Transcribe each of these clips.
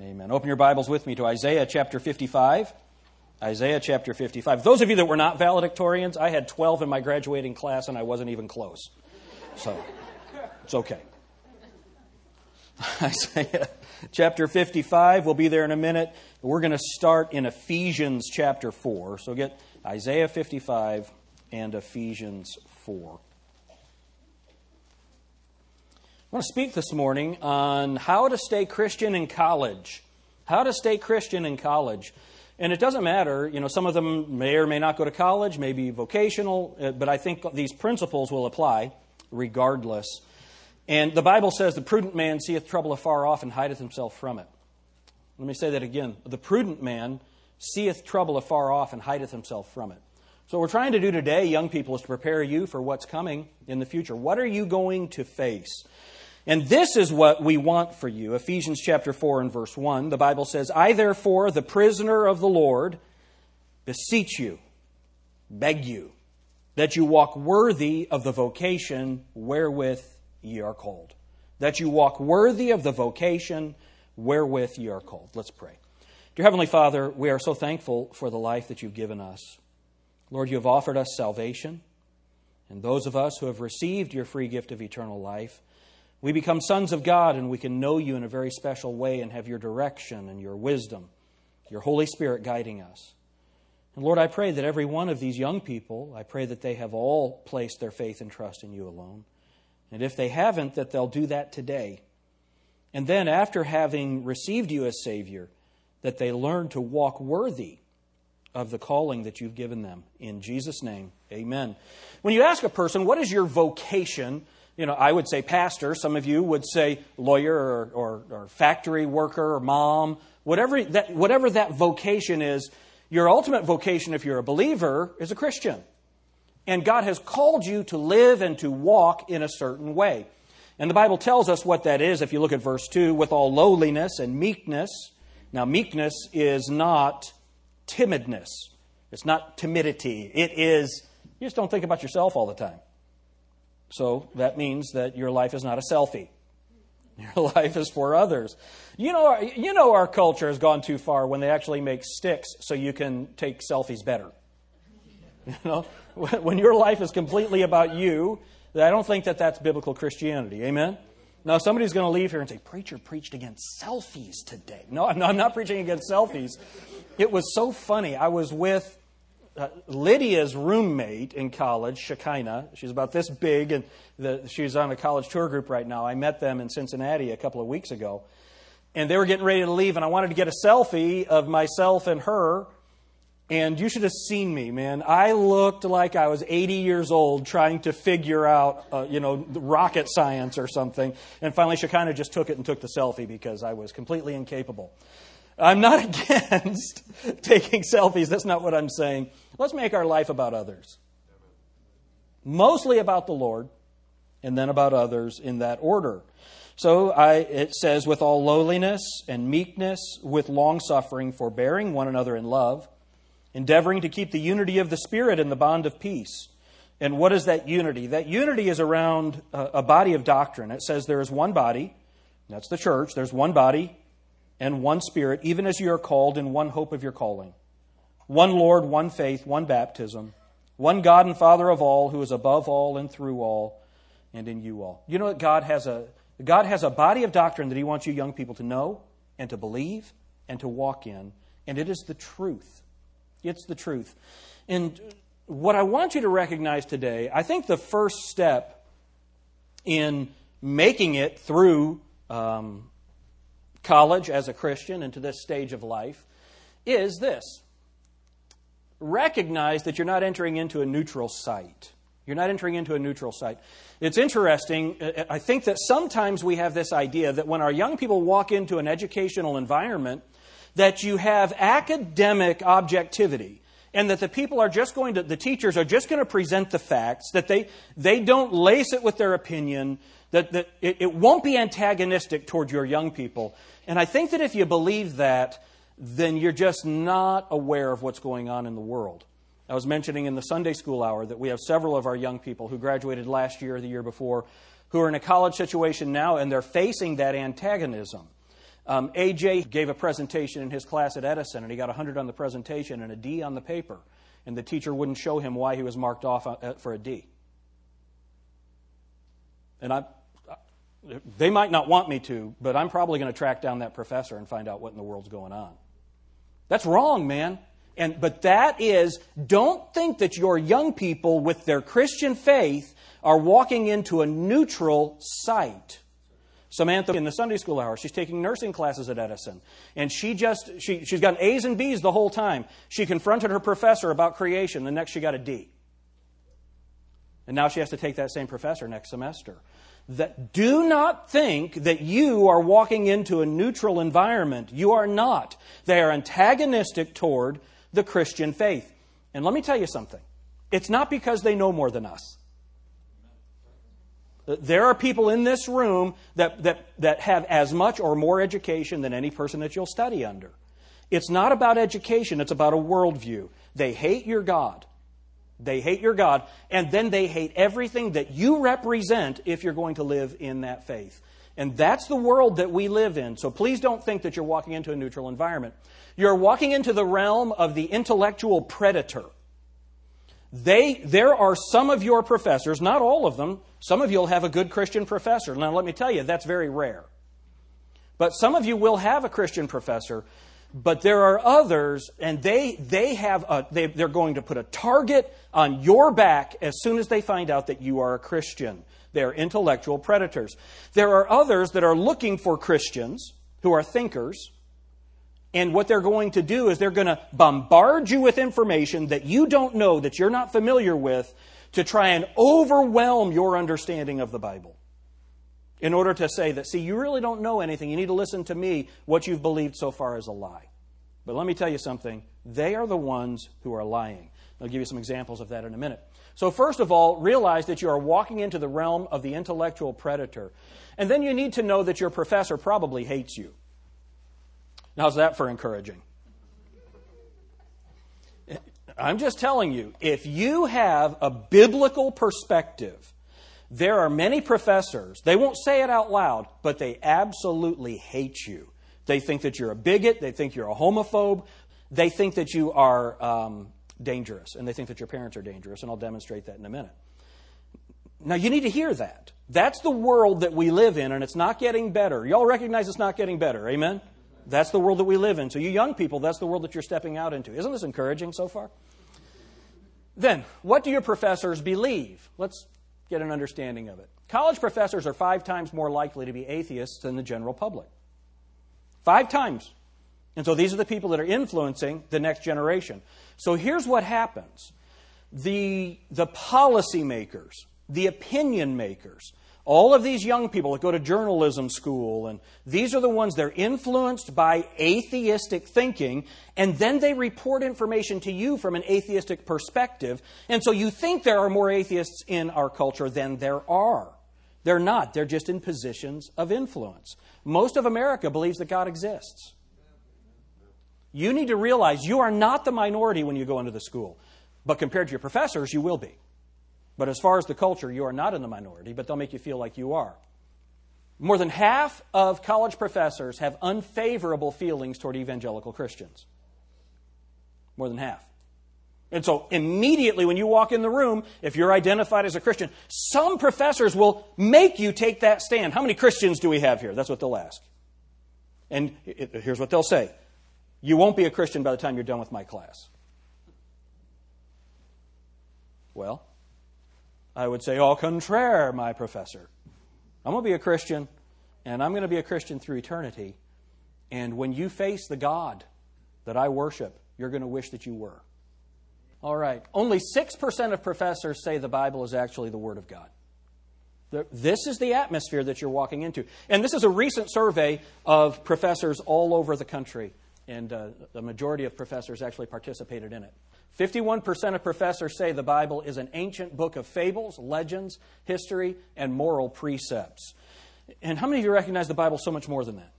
Amen. Open your Bibles with me to Isaiah chapter 55. Isaiah chapter 55. Those of you that were not valedictorians, I had 12 in my graduating class and I wasn't even close. So, it's okay. Isaiah chapter 55. We'll be there in a minute. We're going to start in Ephesians chapter 4. So get Isaiah 55 and Ephesians 4. I want to speak this morning on how to stay Christian in college. How to stay Christian in college. And it doesn't matter, you know, some of them may or may not go to college, maybe vocational, uh, but I think these principles will apply regardless. And the Bible says, The prudent man seeth trouble afar off and hideth himself from it. Let me say that again. The prudent man seeth trouble afar off and hideth himself from it. So, what we're trying to do today, young people, is to prepare you for what's coming in the future. What are you going to face? And this is what we want for you. Ephesians chapter 4 and verse 1. The Bible says, I therefore, the prisoner of the Lord, beseech you, beg you, that you walk worthy of the vocation wherewith ye are called. That you walk worthy of the vocation wherewith ye are called. Let's pray. Dear Heavenly Father, we are so thankful for the life that you've given us. Lord, you have offered us salvation, and those of us who have received your free gift of eternal life, we become sons of God and we can know you in a very special way and have your direction and your wisdom, your Holy Spirit guiding us. And Lord, I pray that every one of these young people, I pray that they have all placed their faith and trust in you alone. And if they haven't, that they'll do that today. And then, after having received you as Savior, that they learn to walk worthy of the calling that you've given them. In Jesus' name, amen. When you ask a person, what is your vocation? You know, I would say pastor. Some of you would say lawyer or, or, or factory worker or mom. Whatever that, whatever that vocation is, your ultimate vocation, if you're a believer, is a Christian. And God has called you to live and to walk in a certain way. And the Bible tells us what that is if you look at verse 2 with all lowliness and meekness. Now, meekness is not timidness, it's not timidity. It is, you just don't think about yourself all the time. So that means that your life is not a selfie. Your life is for others. You know, you know our culture has gone too far when they actually make sticks so you can take selfies better. You know, when your life is completely about you, I don't think that that's biblical Christianity. Amen? Now, somebody's going to leave here and say, Preacher preached against selfies today. No, I'm not, I'm not preaching against selfies. It was so funny. I was with Lydia's roommate in college, Shekinah, she's about this big, and the, she's on a college tour group right now. I met them in Cincinnati a couple of weeks ago. And they were getting ready to leave, and I wanted to get a selfie of myself and her. And you should have seen me, man. I looked like I was 80 years old trying to figure out, uh, you know, rocket science or something. And finally, Shekinah just took it and took the selfie because I was completely incapable. I'm not against taking selfies. That's not what I'm saying. Let's make our life about others. Mostly about the Lord, and then about others in that order. So I, it says, with all lowliness and meekness, with long suffering, forbearing one another in love, endeavoring to keep the unity of the Spirit in the bond of peace. And what is that unity? That unity is around a, body of doctrine. It says there is one body, that's the church, there's one body, and one Spirit, even as you are called in one hope of your calling. One Lord, one faith, one baptism, one God and Father of all, who is above all and through all and in you all. You know that God has a God has a body of doctrine that He wants you young people to know and to believe and to walk in, and it is the truth. It's the truth. And what I want you to recognize today, I think the first step in making it through um, college as a Christian and to this stage of life is this recognize that you're not entering into a neutral site. You're not entering into a neutral site. It's interesting. Uh, uh, I think that sometimes we have this idea that when our young people walk into an educational environment, that you have academic objectivity and that the people are just going to, the teachers are just going to present the facts, that they, they don't lace it with their opinion, that, that it, it won't be antagonistic toward your young people. And I think that if you believe that, then you're just not aware of what's going on in the world. I was mentioning in the Sunday school hour that we have several of our young people who graduated last year or the year before who are in a college situation now and they're facing that antagonism. Um, AJ gave a presentation in his class at Edison, and he got 100 on the presentation and a D on the paper. And the teacher wouldn't show him why he was marked off uh, for a D. And I, they might not want me to, but I'm probably going to track down that professor and find out what in the world's going on. That's wrong, man. And, but that is, don't think that your young people with their Christian faith are walking into a neutral site. Samantha in the Sunday school hour, she's taking nursing classes at Edison. And she just, she, she's gotten A's and B's the whole time. She confronted her professor about creation. The next she got a D. And now she has to take that same professor next semester. That do not think that you are walking into a neutral environment. You are not. They are antagonistic toward the Christian faith. And let me tell you something. It's not because they know more than us. Uh, there are people in this room that, that, that have as much or more education than any person that you'll study under. It's not about education, it's about a worldview. They hate your God. They hate your God, and then they hate everything that you represent if you're going to live in that faith. And that's the world that we live in. So please don't think that you're walking into a neutral environment. You're walking into the realm of the intellectual predator. They, there are some of your professors, not all of them, some of you will have a good Christian professor. Now, let me tell you, that's very rare. But some of you will have a Christian professor, but there are others, and they, they have a, they, they're going to put a target on your back as soon as they find out that you are a Christian. They're intellectual predators. There are others that are looking for Christians who are thinkers and what they're going to do is they're going to bombard you with information that you don't know, that you're not familiar with, to try and overwhelm your understanding of the Bible. In order to say that, see, you really don't know anything. You need to listen to me. What you've believed so far is a lie. But let me tell you something. They are the ones who are lying. I'll give you some examples of that in a minute. So, first of all, realize that you are walking into the realm of the intellectual predator. And then you need to know that your professor probably hates you. How's that for encouraging? I'm just telling you, if you have a biblical perspective, there are many professors, they won't say it out loud, but they absolutely hate you. They think that you're a bigot, they think you're a homophobe, they think that you are um, dangerous, and they think that your parents are dangerous, and I'll demonstrate that in a minute. Now, you need to hear that. That's the world that we live in, and it's not getting better. Y'all recognize it's not getting better. Amen? That's the world that we live in. So, you young people, that's the world that you're stepping out into. Isn't this encouraging so far? Then, what do your professors believe? Let's get an understanding of it. College professors are five times more likely to be atheists than the general public. Five times. And so these are the people that are influencing the next generation. So here's what happens the, the policymakers, the opinion makers, all of these young people that go to journalism school, and these are the ones they're influenced by atheistic thinking, and then they report information to you from an atheistic perspective. And so you think there are more atheists in our culture than there are. They're not, they're just in positions of influence. Most of America believes that God exists. You need to realize you are not the minority when you go into the school, but compared to your professors, you will be. But as far as the culture, you are not in the minority, but they'll make you feel like you are. More than half of college professors have unfavorable feelings toward evangelical Christians. More than half. And so, immediately when you walk in the room, if you're identified as a Christian, some professors will make you take that stand. How many Christians do we have here? That's what they'll ask. And here's what they'll say You won't be a Christian by the time you're done with my class. Well, I would say, au contraire, my professor. I'm going to be a Christian, and I'm going to be a Christian through eternity. And when you face the God that I worship, you're going to wish that you were. All right. Only 6% of professors say the Bible is actually the Word of God. This is the atmosphere that you're walking into. And this is a recent survey of professors all over the country. And uh, the majority of professors actually participated in it. 51% of professors say the Bible is an ancient book of fables, legends, history, and moral precepts. And how many of you recognize the Bible so much more than that?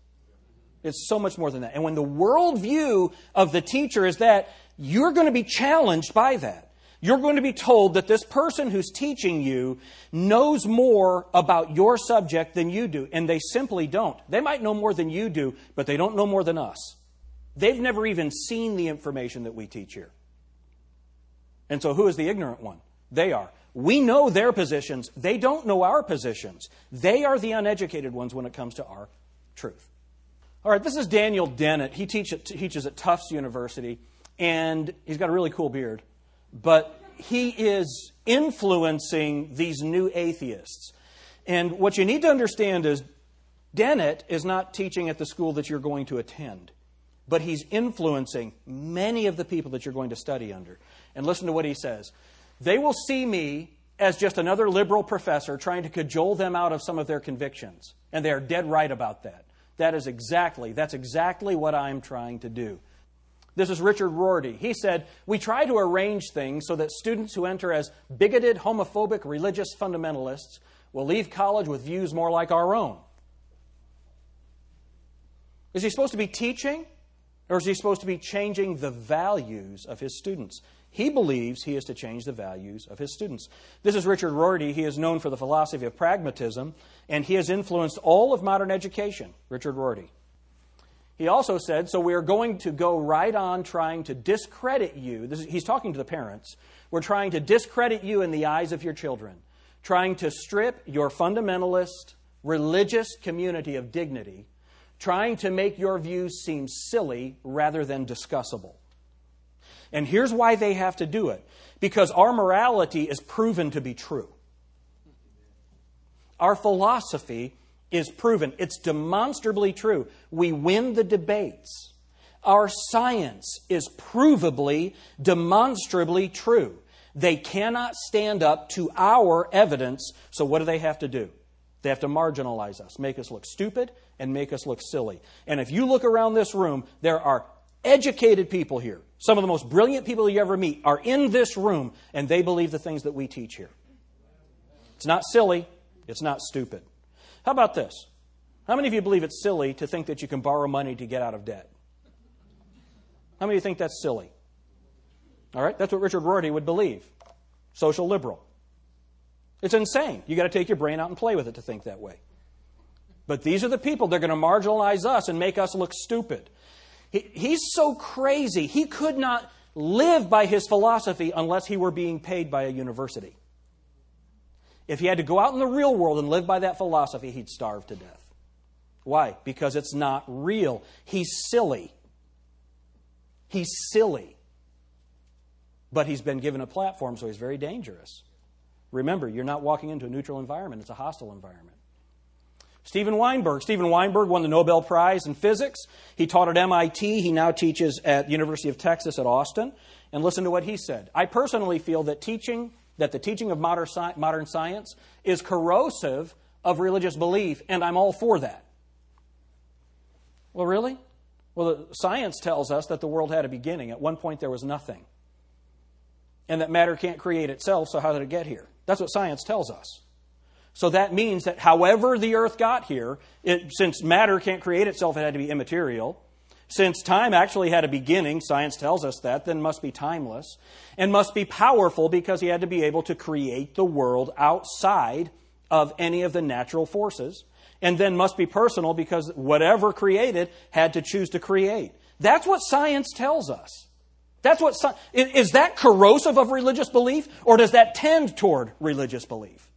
It's so much more than that. And when the worldview of the teacher is that, you're going to be challenged by that. you're going to be told that this person who's teaching you knows more about your subject than you do, and they simply don't. They might know more than you do, but they don't know more than us. They've never even seen the information that we teach here. And so, who is the ignorant one? They are. We know their positions. They don't know our positions. They are the uneducated ones when it comes to our truth. All right, this is Daniel Dennett. He teach at, teaches at Tufts University, and he's got a really cool beard but he is influencing these new atheists. And what you need to understand is Dennett is not teaching at the school that you're going to attend, but he's influencing many of the people that you're going to study under. And listen to what he says. They will see me as just another liberal professor trying to cajole them out of some of their convictions. And they are dead right about that. That is exactly, that's exactly what I'm trying to do. This is Richard Rorty. He said, We try to arrange things so that students who enter as bigoted, homophobic, religious fundamentalists will leave college with views more like our own. Is he supposed to be teaching, or is he supposed to be changing the values of his students? He believes he is to change the values of his students. This is Richard Rorty. He is known for the philosophy of pragmatism, and he has influenced all of modern education. Richard Rorty. He also said, So we are going to go right on trying to discredit you. Is, he's talking to the parents. We're trying to discredit you in the eyes of your children, trying to strip your fundamentalist, religious community of dignity, trying to make your views seem silly rather than discussable. And here's why they have to do it because our morality is proven to be true. Our philosophy is proven. It's demonstrably true. We win the debates. Our science is provably, demonstrably true. They cannot stand up to our evidence, so what do they have to do? They have to marginalize us, make us look stupid, and make us look silly. And if you look around this room, there are educated people here. Some of the most brilliant people you ever meet are in this room, and they believe the things that we teach here. It's not silly, it's not stupid. How about this? How many of you believe it's silly to think that you can borrow money to get out of debt? How many of you think that's silly? All right, that's what Richard Rorty would believe. Social liberal. It's insane. You got to take your brain out and play with it to think that way. But these are the people, they're going to marginalize us and make us look stupid. He, he's so crazy, he could not live by his philosophy unless he were being paid by a university. If he had to go out in the real world and live by that philosophy, he'd starve to death. Why? Because it's not real. He's silly. He's silly. But he's been given a platform, so he's very dangerous. Remember, you're not walking into a neutral environment, it's a hostile environment. Steven Weinberg. Steven Weinberg won the Nobel Prize in Physics. He taught at MIT. He now teaches at the University of Texas at Austin. And listen to what he said. I personally feel that teaching that the teaching of modern science is corrosive of religious belief, and I'm all for that. Well, really? Well, science tells us that the world had a beginning. At one point, there was nothing. And that matter can't create itself, so how did it get here? That's what science tells us. So that means that however the earth got here, it, since matter can't create itself, it had to be immaterial. Since time actually had a beginning, science tells us that, then must be timeless, and must be powerful because he had to be able to create the world outside of any of the natural forces, and then must be personal because whatever created had to choose to create. That's what science tells us. That's what is that corrosive of religious belief, or does that tend toward religious belief?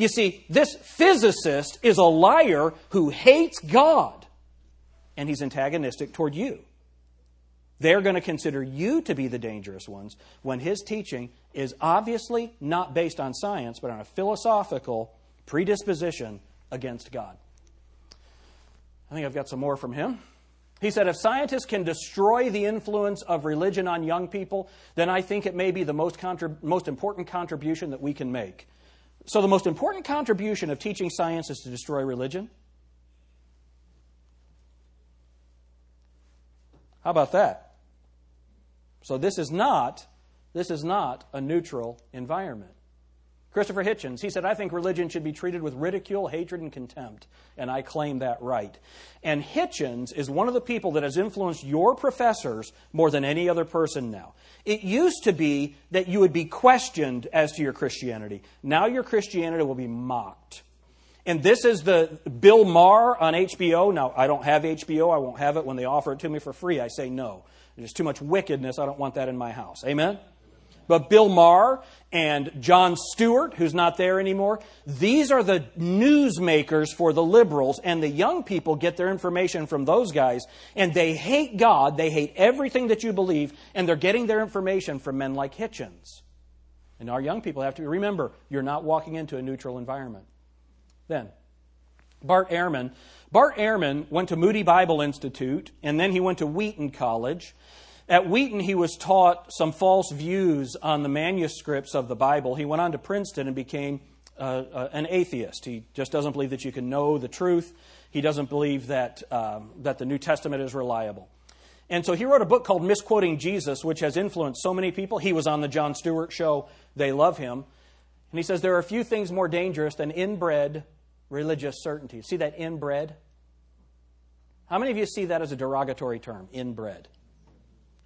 You see, this physicist is a liar who hates God and he's antagonistic toward you. They're going to consider you to be the dangerous ones when his teaching is obviously not based on science, but on a philosophical predisposition against God. I think I've got some more from him. He said, if scientists can destroy the influence of religion on young people, then I think it may be the most, contrib- most important contribution that we can make. So, the most important contribution of teaching science is to destroy religion? How about that? So this is not this is not a neutral environment. Christopher Hitchens, he said, I think religion should be treated with ridicule, hatred, and contempt. And I claim that right. And Hitchens is one of the people that has influenced your professors more than any other person now. It used to be that you would be questioned as to your Christianity. Now your Christianity will be mocked. And this is the Bill Maher on HBO. Now, I don't have HBO. I won't have it when they offer it to me for free. I say no. There's too much wickedness. I don't want that in my house. Amen? But Bill Maher and Jon Stewart, who's not there anymore, these are the newsmakers for the liberals, and the young people get their information from those guys, and they hate God, they hate everything that you believe, and they're getting their information from men like Hitchens. And our young people have to remember you're not walking into a neutral environment. Then, Bart Ehrman. Bart Ehrman went to Moody Bible Institute, and then he went to Wheaton College. At Wheaton, he was taught some false views on the manuscripts of the Bible. He went on to Princeton and became uh, uh, an atheist. He just doesn't believe that you can know the truth. He doesn't believe that, um, that the New Testament is reliable. And so he wrote a book called Misquoting Jesus, which has influenced so many people. He was on the Jon Stewart show. They love him. And he says there are a few things more dangerous than inbred religious certainty. See that inbred? How many of you see that as a derogatory term, inbred?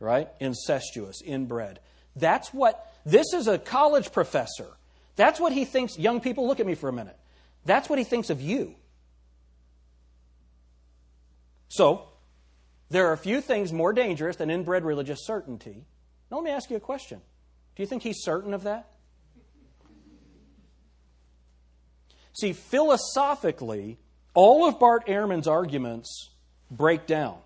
Right? Incestuous, inbred. That's what, this is a college professor. That's what he thinks. Young people, look at me for a minute. That's what he thinks of you. So, there are a few things more dangerous than inbred religious certainty. Now, let me ask you a question. Do you think he's certain of that? See, philosophically, all of Bart Ehrman's arguments break down.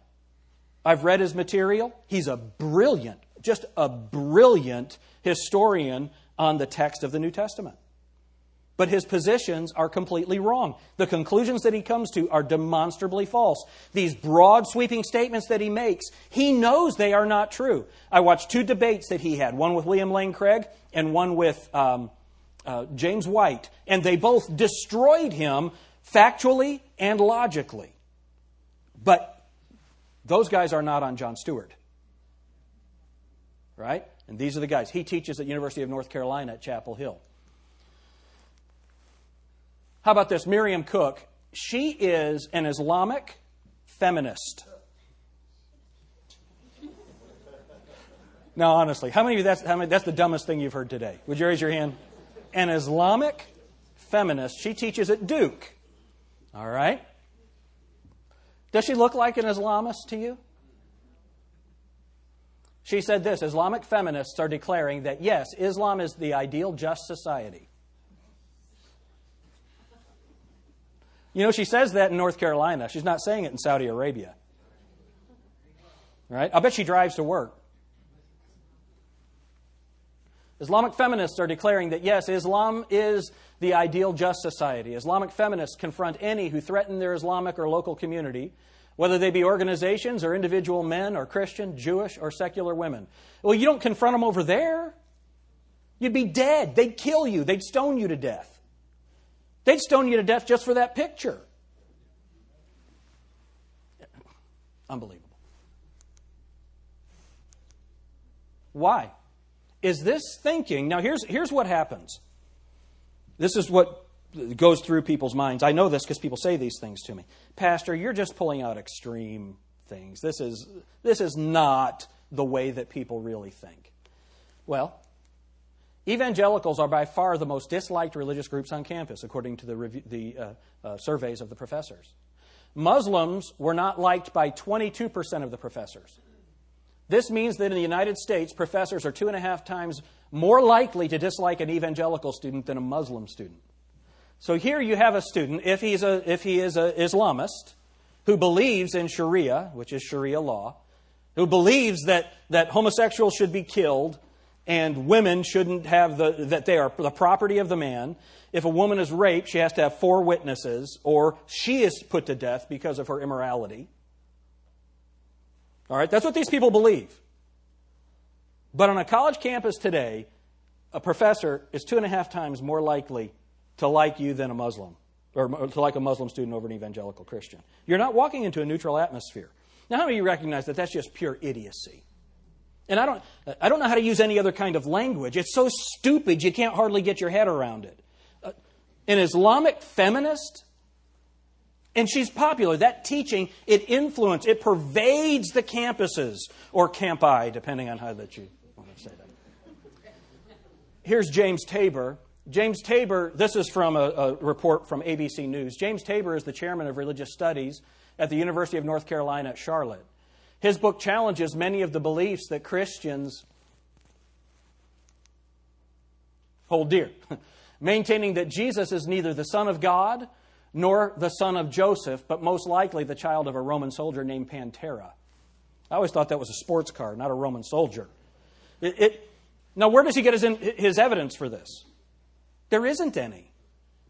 I've read his material. He's a brilliant, just a brilliant historian on the text of the New Testament. But his positions are completely wrong. The conclusions that he comes to are demonstrably false. These broad, sweeping statements that he makes, he knows they are not true. I watched two debates that he had one with William Lane Craig and one with um, uh, James White, and they both destroyed him factually and logically. But those guys are not on Jon Stewart. Right? And these are the guys. He teaches at University of North Carolina at Chapel Hill. How about this? Miriam Cooke. She is an Islamic feminist. Now, honestly, how many of you that's, how many, that's the dumbest thing you've heard today? Would you raise your hand? An Islamic feminist. She teaches at Duke. All right? Does she look like an Islamist to you? She said this Islamic feminists are declaring that yes, Islam is the ideal just society. You know, she says that in North Carolina. She's not saying it in Saudi Arabia. Right? I'll bet she drives to work. Islamic feminists are declaring that yes, Islam is the ideal just society. Islamic feminists confront any who threaten their Islamic or local community, whether they be organizations or individual men or Christian, Jewish, or secular women. Well, you don't confront them over there. You'd be dead. They'd kill you. They'd stone you to death. They'd stone you to death just for that picture. Unbelievable. Why? Is this thinking? Now, here's, here's what happens. This is what goes through people's minds. I know this because people say these things to me. Pastor, you're just pulling out extreme things. This is, this is not the way that people really think. Well, evangelicals are by far the most disliked religious groups on campus, according to the, review, the uh, uh, surveys of the professors. Muslims were not liked by 22% of the professors. This means that in the United States, professors are two and a half times more likely to dislike an evangelical student than a Muslim student. So here you have a student, if, he's a, if he is an Islamist, who believes in Sharia, which is Sharia law, who believes that, that homosexuals should be killed and women shouldn't have the, that they are the property of the man. If a woman is raped, she has to have four witnesses, or she is put to death because of her immorality. All right, that's what these people believe. But on a college campus today, a professor is two and a half times more likely to like you than a Muslim, or to like a Muslim student over an evangelical Christian. You're not walking into a neutral atmosphere. Now, how many of you recognize that that's just pure idiocy? And I don't, I don't know how to use any other kind of language. It's so stupid you can't hardly get your head around it. Uh, an Islamic feminist, and she's popular. That teaching, it influences, it pervades the campuses, or campi, depending on how that you want to say that. Here's James Tabor. James Tabor, this is from a, a report from ABC News. James Tabor is the chairman of religious studies at the University of North Carolina at Charlotte. His book challenges many of the beliefs that Christians hold dear, maintaining that Jesus is neither the Son of God nor the son of Joseph, but most likely the child of a Roman soldier named Pantera. I always thought that was a sports car, not a Roman soldier. It, it, now, where does he get his, his evidence for this? There isn't any.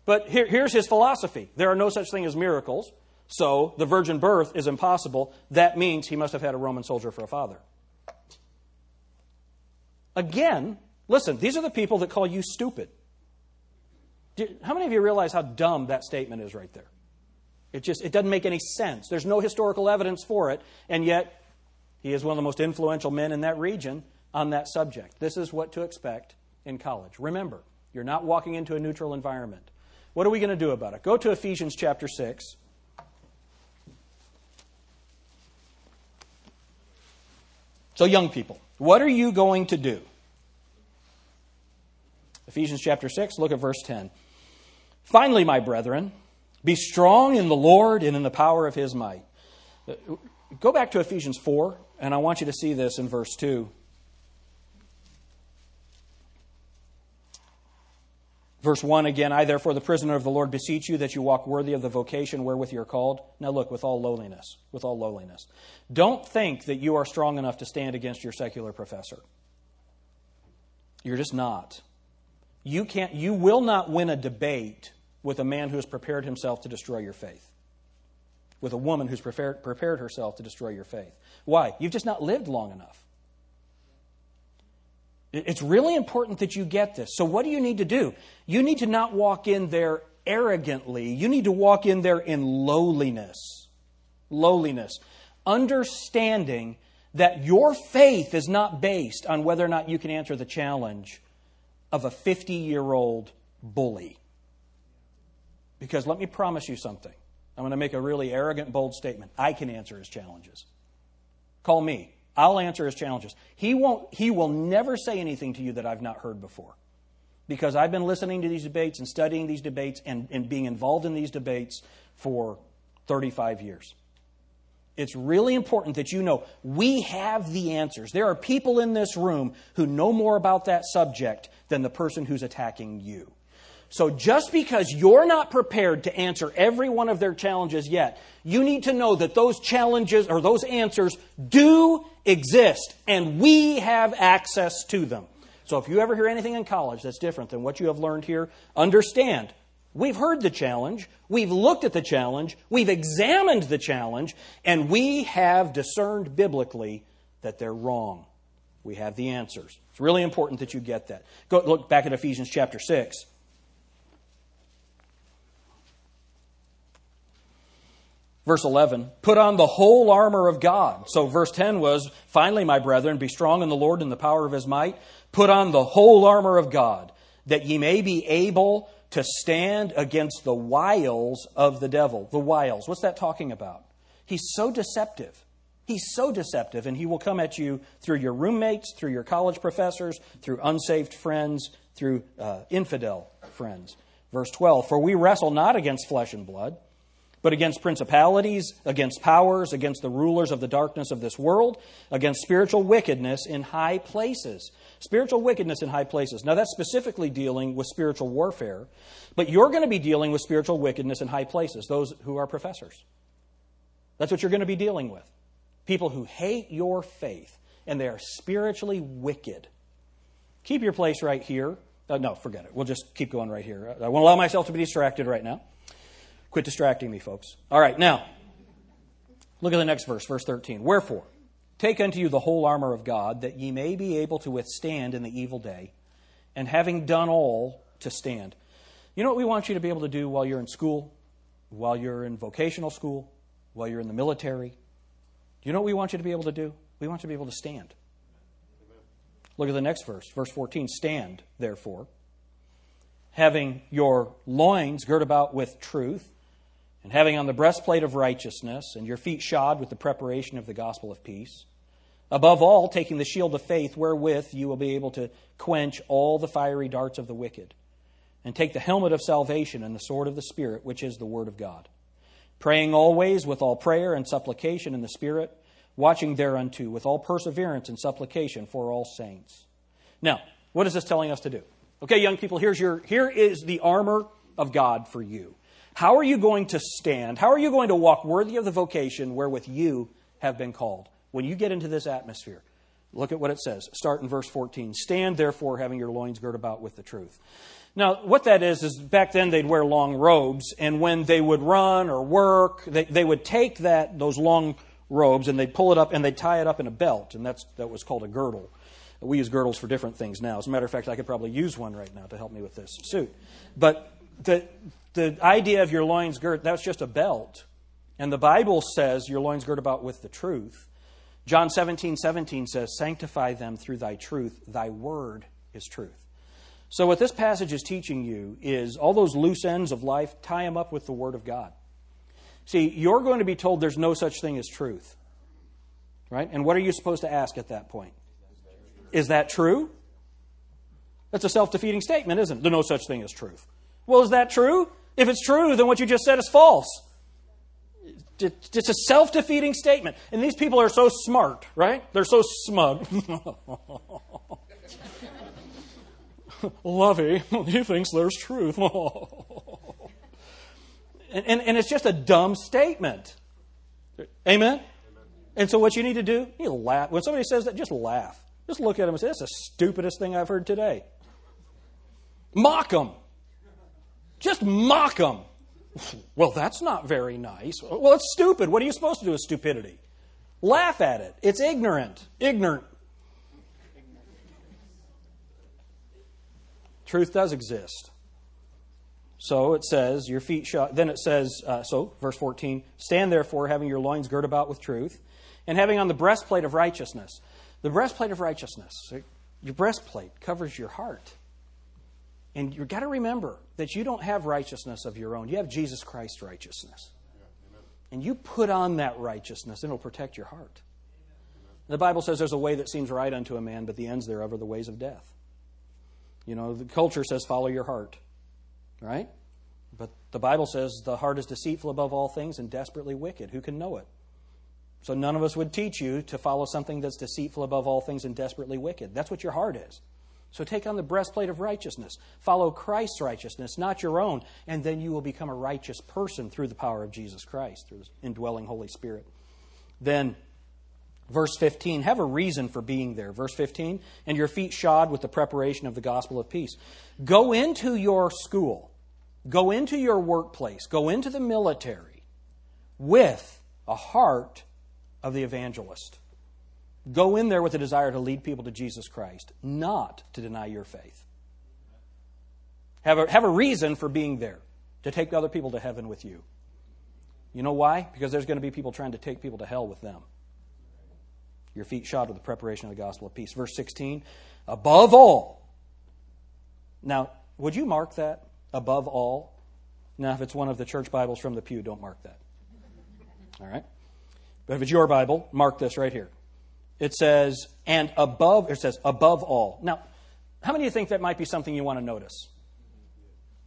But here, here's his philosophy there are no such thing as miracles. So the virgin birth is impossible. That means he must have had a Roman soldier for a father. Again, listen, these are the people that call you stupid. How many of you realize how dumb that statement is right there? It just it doesn't make any sense. There's no historical evidence for it, and yet he is one of the most influential men in that region on that subject. This is what to expect in college. Remember, you're not walking into a neutral environment. What are we going to do about it? Go to Ephesians chapter 6. So, young people, what are you going to do? Ephesians chapter 6, look at verse 10. Finally, my brethren, be strong in the Lord and in the power of his might. Uh, go back to Ephesians 4, and I want you to see this in verse 2. Verse 1 again, I therefore, the prisoner of the Lord, beseech you that you walk worthy of the vocation wherewith you are called. Now look, with all lowliness, with all lowliness. Don't think that you are strong enough to stand against your secular professor. You're just not. You can't you will not win a debate with a man who has prepared himself to destroy your faith. With a woman who's prepared, prepared herself to destroy your faith. Why? You've just not lived long enough. It's really important that you get this. So, what do you need to do? You need to not walk in there arrogantly. You need to walk in there in lowliness. Lowliness. Understanding that your faith is not based on whether or not you can answer the challenge of a 50 year old bully. Because let me promise you something. I'm going to make a really arrogant, bold statement. I can answer his challenges. Call me. I'll answer his challenges. He, won't, he will never say anything to you that I've not heard before. Because I've been listening to these debates and studying these debates and, and being involved in these debates for 35 years. It's really important that you know we have the answers. There are people in this room who know more about that subject than the person who's attacking you. So just because you're not prepared to answer every one of their challenges yet, you need to know that those challenges or those answers do exist and we have access to them. So if you ever hear anything in college that's different than what you have learned here, understand we've heard the challenge, we've looked at the challenge, we've examined the challenge, and we have discerned biblically that they're wrong. We have the answers. It's really important that you get that. Go look back at Ephesians chapter 6. Verse 11, put on the whole armor of God. So verse 10 was, finally, my brethren, be strong in the Lord and the power of his might. Put on the whole armor of God, that ye may be able to stand against the wiles of the devil. The wiles. What's that talking about? He's so deceptive. He's so deceptive, and he will come at you through your roommates, through your college professors, through unsaved friends, through uh, infidel friends. Verse 12 For we wrestle not against flesh and blood but against principalities, against powers, against the rulers of the darkness of this world, against spiritual wickedness in high places. Spiritual wickedness in high places. Now, that's specifically dealing with spiritual warfare, but you're going to be dealing with spiritual wickedness in high places, those who are professors. That's what you're going to be dealing with. People who hate your faith, and they are spiritually wicked. Keep your place right here. Uh, no, forget it. We'll just keep going right here. I won't allow myself to be distracted right now. Quit distracting me, folks. All right, now, look at the next verse, verse 13. Wherefore, take unto you the whole armor of God, that ye may be able to withstand in the evil day, and having done all, to stand. You know what we want you to be able to do while you're in school, while you're in vocational school, while you're in the military? Do you know what we want you to be able to do? We want you to be able to stand. Look at the next verse, verse 14. Stand, therefore, having your loins girt about with truth, and having on the breastplate of righteousness, and your feet shod with the preparation of the gospel of peace. Above all, taking the shield of faith, wherewith you will be able to quench all the fiery darts of the wicked, and take the helmet of salvation and the sword of the Spirit, which is the Word of God. Praying always with all prayer and supplication in the Spirit, watching thereunto with all perseverance and supplication for all saints. Now, what is this telling us to do? Okay, young people, here's your, here is the armor of God for you. How are you going to stand? How are you going to walk worthy of the vocation wherewith you have been called? When you get into this atmosphere, look at what it says. Start in verse 14. Stand therefore, having your loins girt about with the truth. Now, what that is, is back then they'd wear long robes, and when they would run or work, they, they would take that, those long robes and they'd pull it up and they'd tie it up in a belt, and that's, that was called a girdle. We use girdles for different things now. As a matter of fact, I could probably use one right now to help me with this suit. But the, the idea of your loins girt, that's just a belt. And the Bible says your loins girt about with the truth. John 17, 17 says, Sanctify them through thy truth. Thy word is truth. So, what this passage is teaching you is all those loose ends of life, tie them up with the word of God. See, you're going to be told there's no such thing as truth. Right? And what are you supposed to ask at that point? Is that true? That's a self defeating statement, isn't it? There's no such thing as truth. Well, is that true? If it's true, then what you just said is false. It's a self defeating statement. And these people are so smart, right? They're so smug. Lovey, he thinks there's truth. and, and, and, it's just a dumb statement. Amen? And so what you need to do, you laugh. When somebody says that, just laugh. Just look at them and say, that's the stupidest thing I've heard today. Mock them. Just mock them. Well, that's not very nice. Well, it's stupid. What are you supposed to do with stupidity? Laugh at it. It's ignorant. Ignorant. Truth does exist. So it says, your feet shod. Then it says, uh, so, verse 14, stand therefore, having your loins girt about with truth, and having on the breastplate of righteousness. The breastplate of righteousness. Your breastplate covers your heart. And you've got to remember that you don't have righteousness of your own. You have Jesus Christ's righteousness. And you put on that righteousness, and it'll protect your heart. The Bible says there's a way that seems right unto a man, but the ends thereof are the ways of death. You know, the culture says follow your heart, right? But the Bible says the heart is deceitful above all things and desperately wicked. Who can know it? So none of us would teach you to follow something that's deceitful above all things and desperately wicked. That's what your heart is. So take on the breastplate of righteousness. Follow Christ's righteousness, not your own, and then you will become a righteous person through the power of Jesus Christ, through the indwelling Holy Spirit. Then Verse 15, have a reason for being there. Verse 15, and your feet shod with the preparation of the gospel of peace. Go into your school, go into your workplace, go into the military with a heart of the evangelist. Go in there with a desire to lead people to Jesus Christ, not to deny your faith. Have a, have a reason for being there, to take other people to heaven with you. You know why? Because there's going to be people trying to take people to hell with them your feet shod with the preparation of the gospel of peace. Verse 16, above all. Now, would you mark that? Above all? Now, if it's one of the church Bibles from the pew, don't mark that. All right? But if it's your Bible, mark this right here. It says, and above, it says, above all. Now, how many of you think that might be something you want to notice?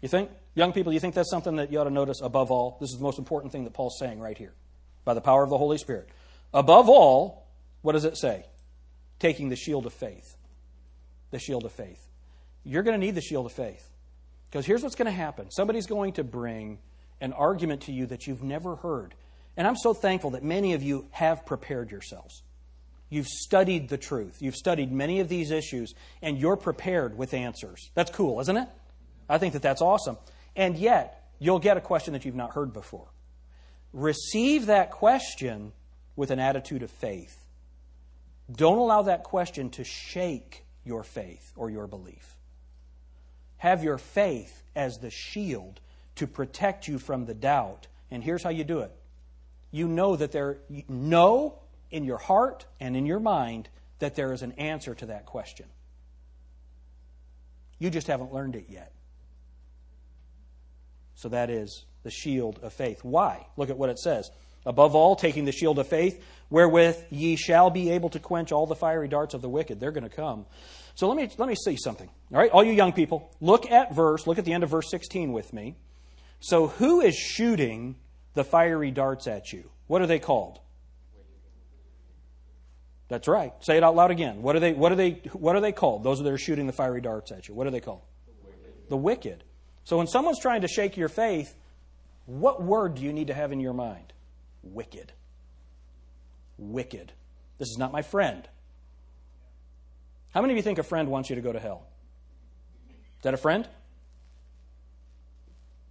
You think? Young people, you think that's something that you ought to notice above all? This is the most important thing that Paul's saying right here by the power of the Holy Spirit. Above all, what does it say? Taking the shield of faith. The shield of faith. You're going to need the shield of faith. Because here's what's going to happen somebody's going to bring an argument to you that you've never heard. And I'm so thankful that many of you have prepared yourselves. You've studied the truth. You've studied many of these issues, and you're prepared with answers. That's cool, isn't it? I think that that's awesome. And yet, you'll get a question that you've not heard before. Receive that question with an attitude of faith. Don't allow that question to shake your faith or your belief. Have your faith as the shield to protect you from the doubt. And here's how you do it. You know that there know in your heart and in your mind that there is an answer to that question. You just haven't learned it yet. So that is the shield of faith. Why? Look at what it says. Above all, taking the shield of faith, wherewith ye shall be able to quench all the fiery darts of the wicked. They're going to come. So let me, let me see something. All right, all you young people, look at verse, look at the end of verse 16 with me. So who is shooting the fiery darts at you? What are they called? That's right. Say it out loud again. What are they, what are they, what are they called? Those that are shooting the fiery darts at you. What are they called? The wicked. the wicked. So when someone's trying to shake your faith, what word do you need to have in your mind? Wicked. Wicked. This is not my friend. How many of you think a friend wants you to go to hell? Is that a friend?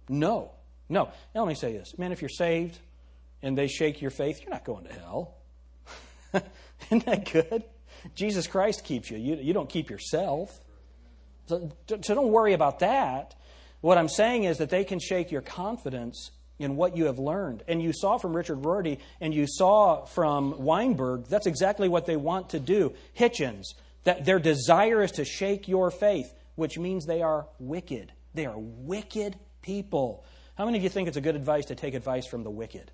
No. No. Now let me say this. Man, if you're saved and they shake your faith, you're not going to hell. Isn't that good? Jesus Christ keeps you. You, you don't keep yourself. So, so don't worry about that. What I'm saying is that they can shake your confidence in what you have learned. And you saw from Richard Rorty and you saw from Weinberg, that's exactly what they want to do. Hitchens, that their desire is to shake your faith, which means they are wicked. They are wicked people. How many of you think it's a good advice to take advice from the wicked?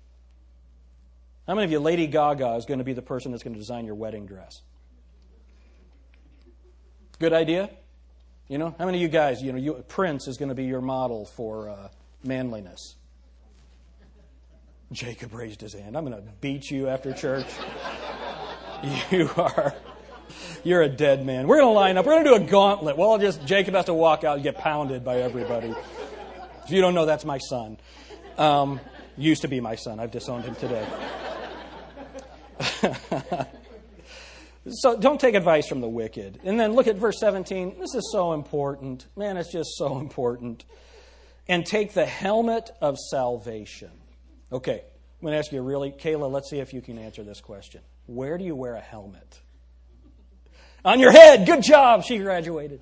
How many of you, Lady Gaga is going to be the person that's going to design your wedding dress? Good idea? You know, how many of you guys, you know, you, Prince is going to be your model for uh, manliness? Jacob raised his hand. I'm going to beat you after church. you are. You're a dead man. We're going to line up. We're going to do a gauntlet. Well, just Jacob has to walk out and get pounded by everybody. If you don't know, that's my son. Um, used to be my son. I've disowned him today. So don't take advice from the wicked. And then look at verse 17. This is so important. Man, it's just so important. And take the helmet of salvation. Okay, I'm going to ask you really, Kayla, let's see if you can answer this question. Where do you wear a helmet? On your head. Good job. She graduated.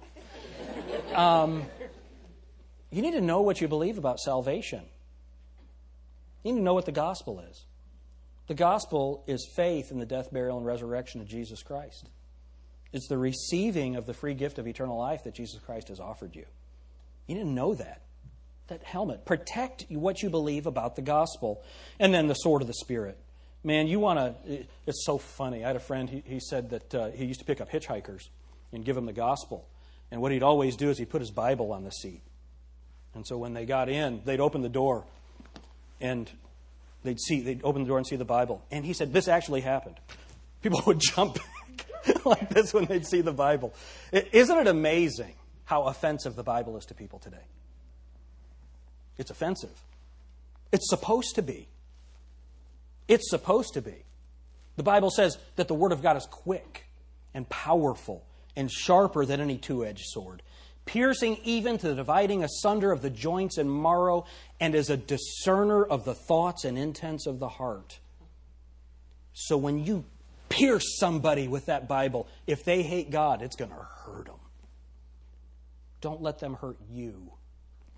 Um, you need to know what you believe about salvation. You need to know what the gospel is. The gospel is faith in the death, burial, and resurrection of Jesus Christ. It's the receiving of the free gift of eternal life that Jesus Christ has offered you. You didn't know that. That helmet. Protect what you believe about the gospel. And then the sword of the Spirit. Man, you want to. It's so funny. I had a friend, he, he said that uh, he used to pick up hitchhikers and give them the gospel. And what he'd always do is he'd put his Bible on the seat. And so when they got in, they'd open the door and they'd see, they'd open the door and see the Bible. And he said, this actually happened. People would jump like this when they'd see the Bible. Isn't it amazing how offensive the Bible is to people today? It's offensive. It's supposed to be. It's supposed to be. The Bible says that the Word of God is quick and powerful and sharper than any two edged sword piercing even to the dividing asunder of the joints and marrow, and is a discerner of the thoughts and intents of the heart. So when you pierce somebody with that Bible, if they hate God, it's going to hurt them. Don't let them hurt you.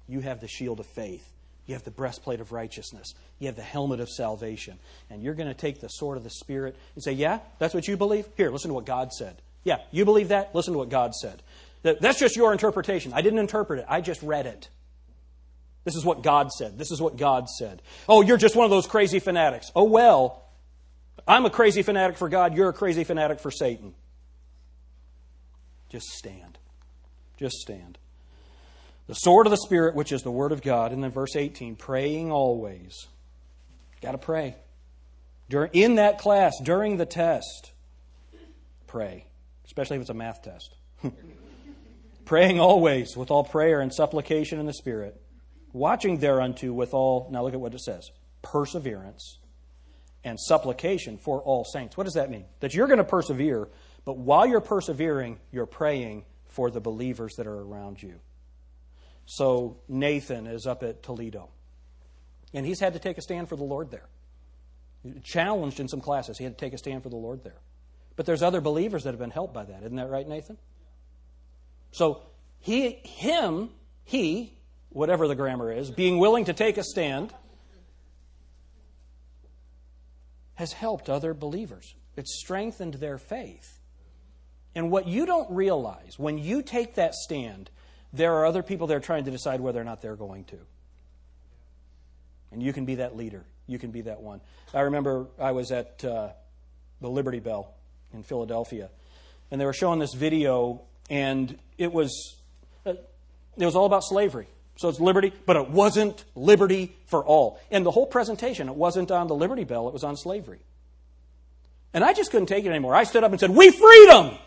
You have the shield of faith. You have the breastplate of righteousness. You have the helmet of salvation. And you're going to take the sword of the Spirit and say, Yeah, that's what you believe? Here, listen to what God said. Yeah, you believe that? Listen to what God said. That's just your interpretation. I didn't interpret it, I just read it. This is what God said. This is what God said. Oh, you're just one of those crazy fanatics. Oh, well, I'm a crazy fanatic for God. You're a crazy fanatic for Satan. Just stand. Just stand. The sword of the Spirit, which is the Word of God. And then verse 18, praying always. Got to pray. During, in that class, during the test, pray, especially if it's a math test. praying always with all prayer and supplication in the Spirit, watching thereunto with all, now look at what it says, perseverance and supplication for all saints. What does that mean? That you're going to persevere, but while you're persevering, you're praying for the believers that are around you. So Nathan is up at Toledo, and he's had to take a stand for the Lord there. Challenged in some classes, he had to take a stand for the Lord there. But there's other believers that have been helped by that. Isn't that right, Nathan? So he, him, he, whatever the grammar is, being willing to take a stand, has helped other believers. It's strengthened their faith. And what you don't realize when you take that stand, there are other people there trying to decide whether or not they're going to. And you can be that leader. You can be that one. I remember I was at uh, the Liberty Bell in Philadelphia, and they were showing this video, and it was uh, it was all about slavery. So it's liberty, but it wasn't liberty for all. And the whole presentation, it wasn't on the Liberty Bell, it was on slavery. And I just couldn't take it anymore. I stood up and said, We freed them!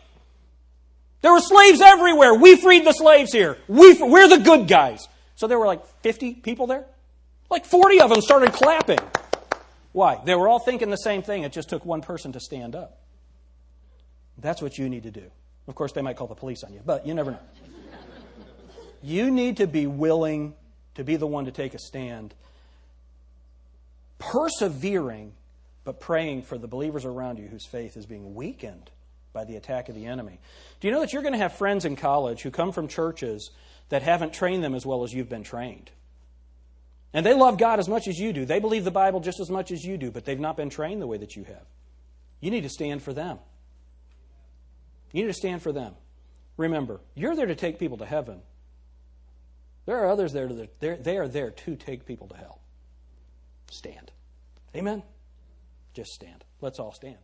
There were slaves everywhere. We freed the slaves here. We, we're the good guys. So there were like 50 people there. Like 40 of them started clapping. Why? They were all thinking the same thing. It just took one person to stand up. That's what you need to do. Of course, they might call the police on you, but you never know. you need to be willing to be the one to take a stand, persevering, but praying for the believers around you whose faith is being weakened by the attack of the enemy. Do you know that you're going to have friends in college who come from churches that haven't trained them as well as you've been trained? And they love God as much as you do. They believe the Bible just as much as you do, but they've not been trained the way that you have. You need to stand for them. You need to stand for them. Remember, you're there to take people to heaven. There are others there that they are there to take people to hell. Stand. Amen? Just stand. Let's all stand.